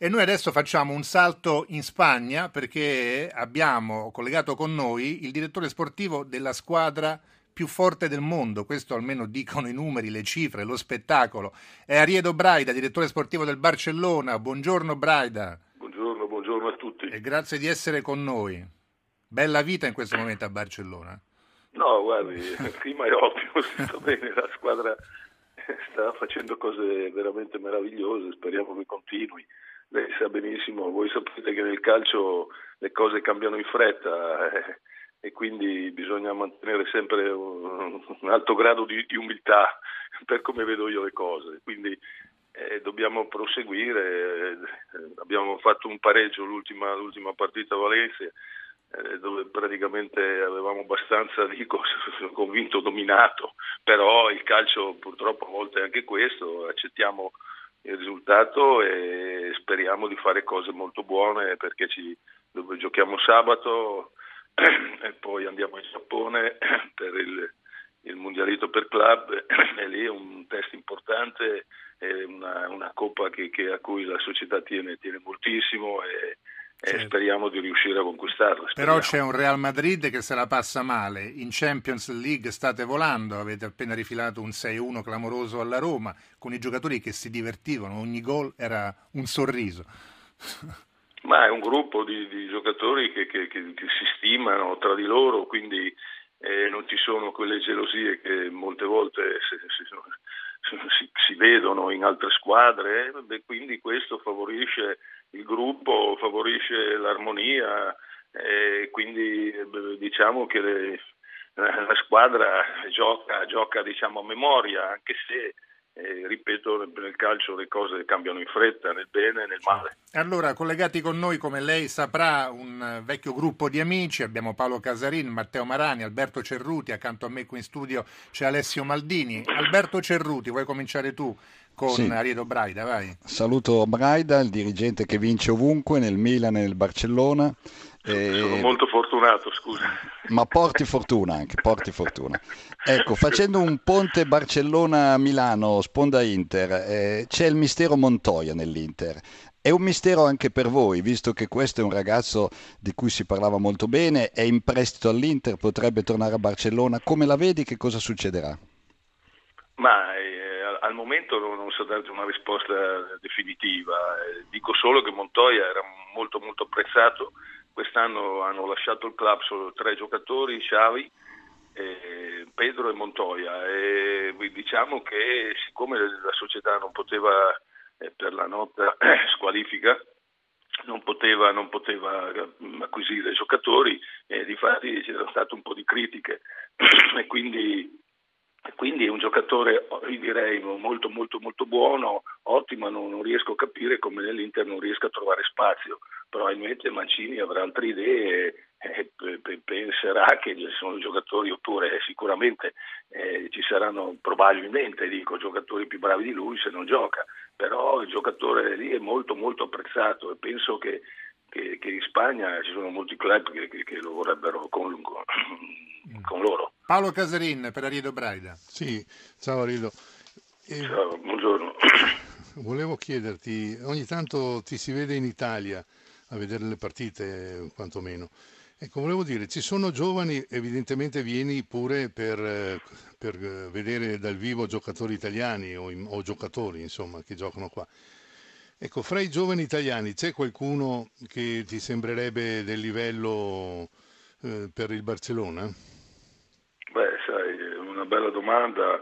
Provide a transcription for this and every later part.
E noi adesso facciamo un salto in Spagna perché abbiamo collegato con noi il direttore sportivo della squadra più forte del mondo, questo almeno dicono i numeri, le cifre, lo spettacolo. È Ariedo Braida, direttore sportivo del Barcellona. Buongiorno Braida. Buongiorno, buongiorno a tutti. E grazie di essere con noi. Bella vita in questo momento a Barcellona. No, guardi, clima è ottimo, sta bene, la squadra sta facendo cose veramente meravigliose, speriamo che continui. Lei sa benissimo, voi sapete che nel calcio le cose cambiano in fretta. Eh e quindi bisogna mantenere sempre un, un alto grado di, di, umiltà per come vedo io le cose. Quindi eh, dobbiamo proseguire. Eh, abbiamo fatto un pareggio l'ultima, l'ultima partita a Valencia eh, dove praticamente avevamo abbastanza, dico, sono convinto, dominato, però il calcio purtroppo a volte è anche questo, accettiamo il risultato e speriamo di fare cose molto buone perché ci, giochiamo sabato e poi andiamo in Giappone per il, il mondialito per club e lì è un test importante, è una, una coppa che, che a cui la società tiene, tiene moltissimo e certo. speriamo di riuscire a conquistarla. Speriamo. Però c'è un Real Madrid che se la passa male, in Champions League state volando, avete appena rifilato un 6-1 clamoroso alla Roma, con i giocatori che si divertivano, ogni gol era un sorriso. Ma è un gruppo di, di giocatori che, che, che, che, si stimano tra di loro, quindi eh, non ci sono quelle gelosie che molte volte si, si, si, si vedono in altre squadre, e quindi questo favorisce il gruppo, favorisce l'armonia e quindi diciamo che le, la squadra gioca, gioca diciamo, a memoria, anche se calcio le cose cambiano in fretta, nel bene e nel male. Allora, collegati con noi, come lei saprà, un vecchio gruppo di amici, abbiamo Paolo Casarin, Matteo Marani, Alberto Cerruti, accanto a me qui in studio c'è Alessio Maldini. Alberto Cerruti, vuoi cominciare tu? con sì. Ariedo Braida, vai. Saluto Braida, il dirigente che vince ovunque nel Milan e nel Barcellona. Sono molto fortunato, scusa. Ma porti fortuna anche, porti fortuna. Ecco, facendo un ponte Barcellona-Milano, sponda Inter, eh, c'è il mistero Montoya nell'Inter. È un mistero anche per voi, visto che questo è un ragazzo di cui si parlava molto bene, è in prestito all'Inter, potrebbe tornare a Barcellona. Come la vedi? Che cosa succederà? Ma eh, al momento non, non so darti una risposta definitiva. Eh, dico solo che Montoya era molto molto apprezzato Quest'anno hanno lasciato il club solo tre giocatori, Xavi, eh, Pedro e Montoya. E diciamo che siccome la società non poteva eh, per la nota squalifica non poteva, non poteva, acquisire giocatori e di fatti c'erano state un po' di critiche e quindi quindi è un giocatore, direi, molto molto molto buono, ottimo, non, non, riesco a capire come nell'Inter non riesca a trovare spazio. Probabilmente Mancini avrà altre idee e penserà che ci sono giocatori, oppure sicuramente eh, ci saranno probabilmente dico, giocatori più bravi di lui se non gioca. Però il giocatore lì è molto molto apprezzato e penso che che, che, in Spagna ci sono molti club che, che, che lo vorrebbero con, con, con, loro. Paolo Casarin per Ariedo Braida. Sì, ciao Ariedo. E... Ciao, buongiorno. Volevo chiederti, ogni tanto ti si vede in Italia a vedere le partite, quantomeno. Ecco, volevo dire, ci sono giovani, evidentemente vieni pure per, per vedere dal vivo giocatori italiani o, o giocatori, insomma, che giocano qua. Ecco, fra i giovani italiani c'è qualcuno che ti sembrerebbe del livello eh, per il Barcellona? Beh, sai, è una bella domanda.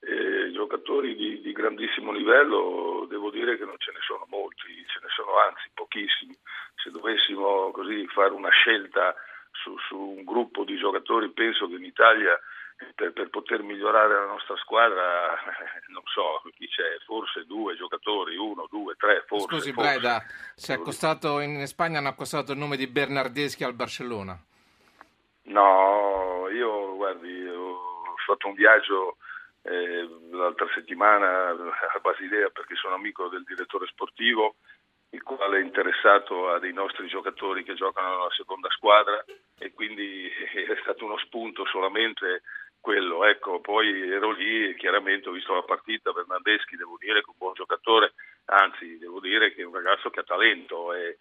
Eh, giocatori di, di, grandissimo livello devo dire che non ce ne sono molti, ce ne sono anzi pochissimi. Se dovessimo così fare una scelta su, su un gruppo di giocatori, penso che in Italia per, per, poter migliorare la nostra squadra, non so chi c'è, forse due giocatori, uno, due, tre, forse. Scusi forse. Breda, si è accostato in Spagna hanno accostato il nome di Bernardeschi al Barcellona? No, io guardi, ho fatto un viaggio eh, l'altra settimana a Basilea perché sono amico del direttore sportivo il quale è interessato a dei nostri giocatori che giocano nella seconda squadra e quindi è stato uno spunto solamente quello, ecco, poi ero lì e chiaramente ho visto la partita, Bernardeschi devo dire che è un buon giocatore, anzi devo dire che è un ragazzo che ha talento e,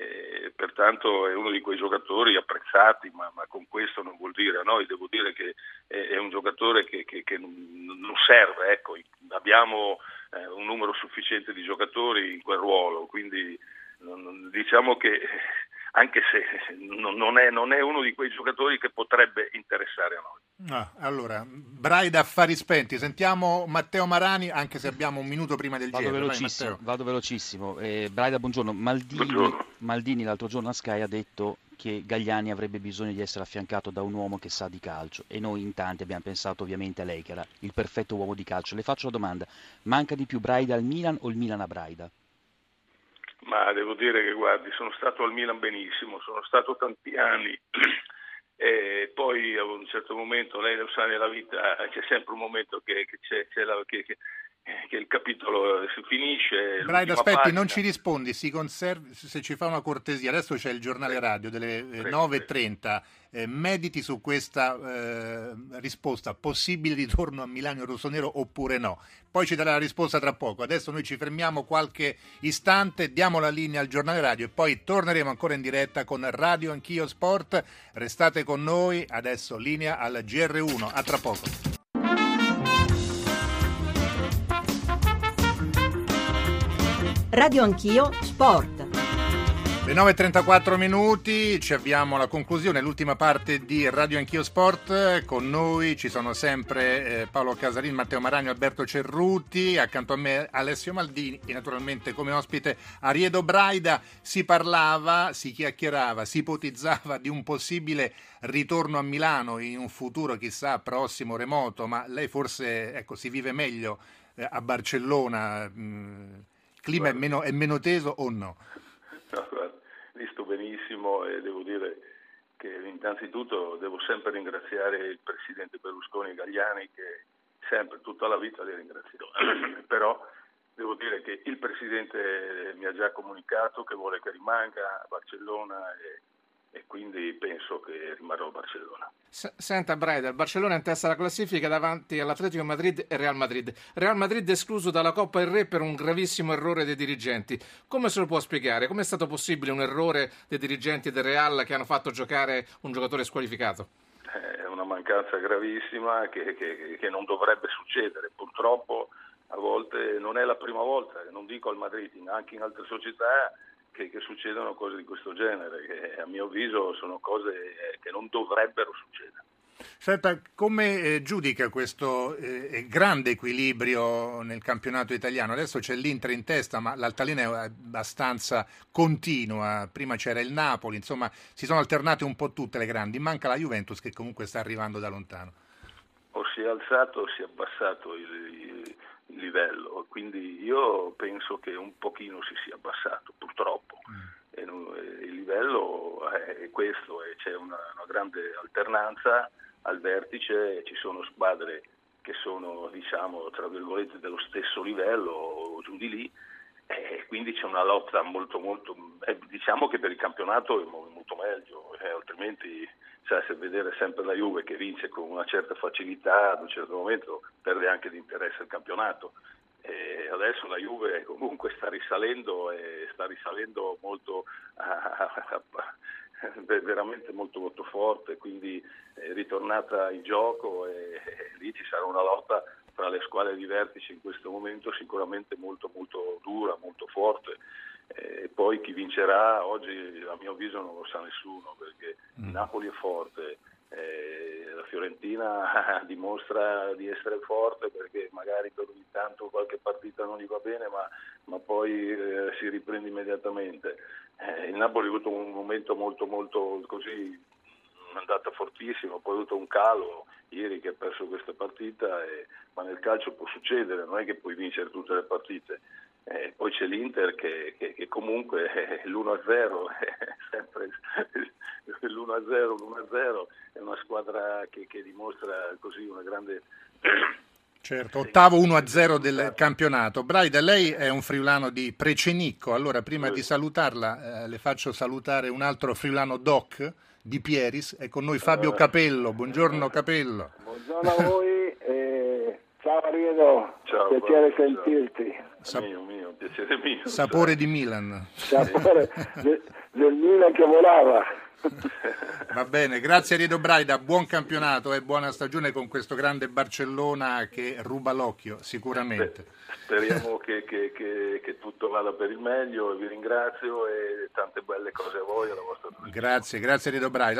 e pertanto è uno di quei giocatori apprezzati, ma, ma, con questo non vuol dire a noi, devo dire che è, è un giocatore che, che, che non serve, ecco, abbiamo eh, un numero sufficiente di giocatori in quel ruolo, quindi non, diciamo che anche se non è, non è, uno di quei giocatori che potrebbe interessare a noi. Ah, allora, Braida affari spenti, sentiamo Matteo Marani, anche se abbiamo un minuto prima del vado giro. Velocissimo, vado velocissimo. Eh, Braida, buongiorno. Maldini, buongiorno. Maldini l'altro giorno a Sky ha detto che Gagliani avrebbe bisogno di essere affiancato da un uomo che sa di calcio e noi in tanti abbiamo pensato ovviamente a lei che era il perfetto uomo di calcio. Le faccio la domanda, manca di più Braida al Milan o il Milan a Braida? Ma devo dire che guardi, sono stato al Milan benissimo, sono stato tanti anni e poi a un certo momento, lei lo sa nella vita, c'è sempre un momento che, che, c'è, c'è la, che, che il capitolo si finisce. Braida, aspetti, pagina. non ci rispondi, si conservi, se ci fa una cortesia. Adesso c'è il giornale radio delle 9.30. Eh, mediti su questa eh, risposta, possibile ritorno a Milano Rossonero oppure no? Poi ci darà la risposta tra poco. Adesso noi ci fermiamo qualche istante, diamo la linea al giornale radio e poi torneremo ancora in diretta con Radio Anch'io Sport. Restate con noi, adesso linea al GR1. A tra poco. Radio Anch'io Sport. Le 9.34 minuti, ci avviamo alla conclusione, l'ultima parte di Radio Anch'io Sport. Con noi ci sono sempre eh, Paolo Casarin, Matteo Maragno, Alberto Cerruti, accanto a me Alessio Maldini e naturalmente come ospite Ariedo Braida. Si parlava, si chiacchierava, si ipotizzava di un possibile ritorno a Milano in un futuro chissà prossimo, remoto, ma lei forse ecco, si vive meglio eh, a Barcellona. Mh, il clima è meno, è meno, teso o no? no guarda, lì sto benissimo e devo dire che innanzitutto devo sempre ringraziare il presidente Berlusconi Gagliani che sempre, tutta la vita li ringrazio. Però devo dire che il presidente mi ha già comunicato che vuole che rimanga a Barcellona e e quindi penso che rimarrò a Barcellona. Senta Braida, il Barcellona è in testa alla classifica davanti all'Atletico Madrid e Real Madrid. Real Madrid escluso dalla Coppa del Re per un gravissimo errore dei dirigenti. Come se lo può spiegare? Come è stato possibile un errore dei dirigenti del Real che hanno fatto giocare un giocatore squalificato? È una mancanza gravissima che, che, che non dovrebbe succedere. Purtroppo a volte non è la prima volta, non dico al Madrid, anche in altre società che, che, succedono cose di questo genere, che a mio avviso sono cose eh, che non dovrebbero succedere. Senta, come eh, giudica questo eh, grande equilibrio nel campionato italiano? Adesso c'è l'Inter in testa, ma l'altalena è abbastanza continua. Prima c'era il Napoli, insomma, si sono alternate un po' tutte le grandi. Manca la Juventus che comunque sta arrivando da lontano. Si è alzato o si è abbassato il, il, livello, quindi io penso che un pochino si sia abbassato, purtroppo. Mm. E, il livello è questo e c'è una, una grande alternanza al vertice, ci sono squadre che sono diciamo tra virgolette dello stesso livello o giù di lì e quindi c'è una lotta molto molto eh, diciamo che per il campionato è molto meglio eh, altrimenti cioè, se vedere sempre la Juve che vince con una certa facilità ad un certo momento perde anche di interesse il campionato. E adesso la Juve comunque sta risalendo e sta risalendo molto veramente molto molto forte quindi è ritornata in gioco e, e lì ci sarà una lotta tra le squadre di vertice in questo momento sicuramente molto molto dura, molto forte e poi chi vincerà oggi a mio avviso non lo sa nessuno perché mm. Napoli è forte, eh, la Fiorentina dimostra di essere forte perché magari per ogni tanto qualche partita non gli va bene ma, ma poi eh, si riprende immediatamente. Eh, il Napoli ha avuto un momento molto molto così andata fortissimo, poi ha avuto un calo ieri che ha perso questa partita, e, ma nel calcio può succedere, non è che puoi vincere tutte le partite. Eh, poi c'è l'Inter che, che, che comunque è l'1-0, è sempre l'1-0, l'1-0, è una squadra che, che dimostra così una grande... Certo, ottavo 1-0 del campionato. Braida, lei è un friulano di Precenicco, allora prima di salutarla eh, le faccio salutare un altro friulano doc di Pieris, è con noi Fabio Capello. Buongiorno Capello. Buongiorno a voi, e ciao Buongiorno, Ciao, piacere ciao. sentirti. Sa- Mio, mio, piacere mio. sapore di Milan. Sapore de- del Milan che volava. Va bene, grazie Riedo Braida, buon campionato e buona stagione con questo grande Barcellona che ruba l'occhio, sicuramente. Speriamo che, che- che- che tutto vada per il meglio, vi ringrazio e tante belle cose a voi e alla vostra Grazie, grazie Riedo Braida.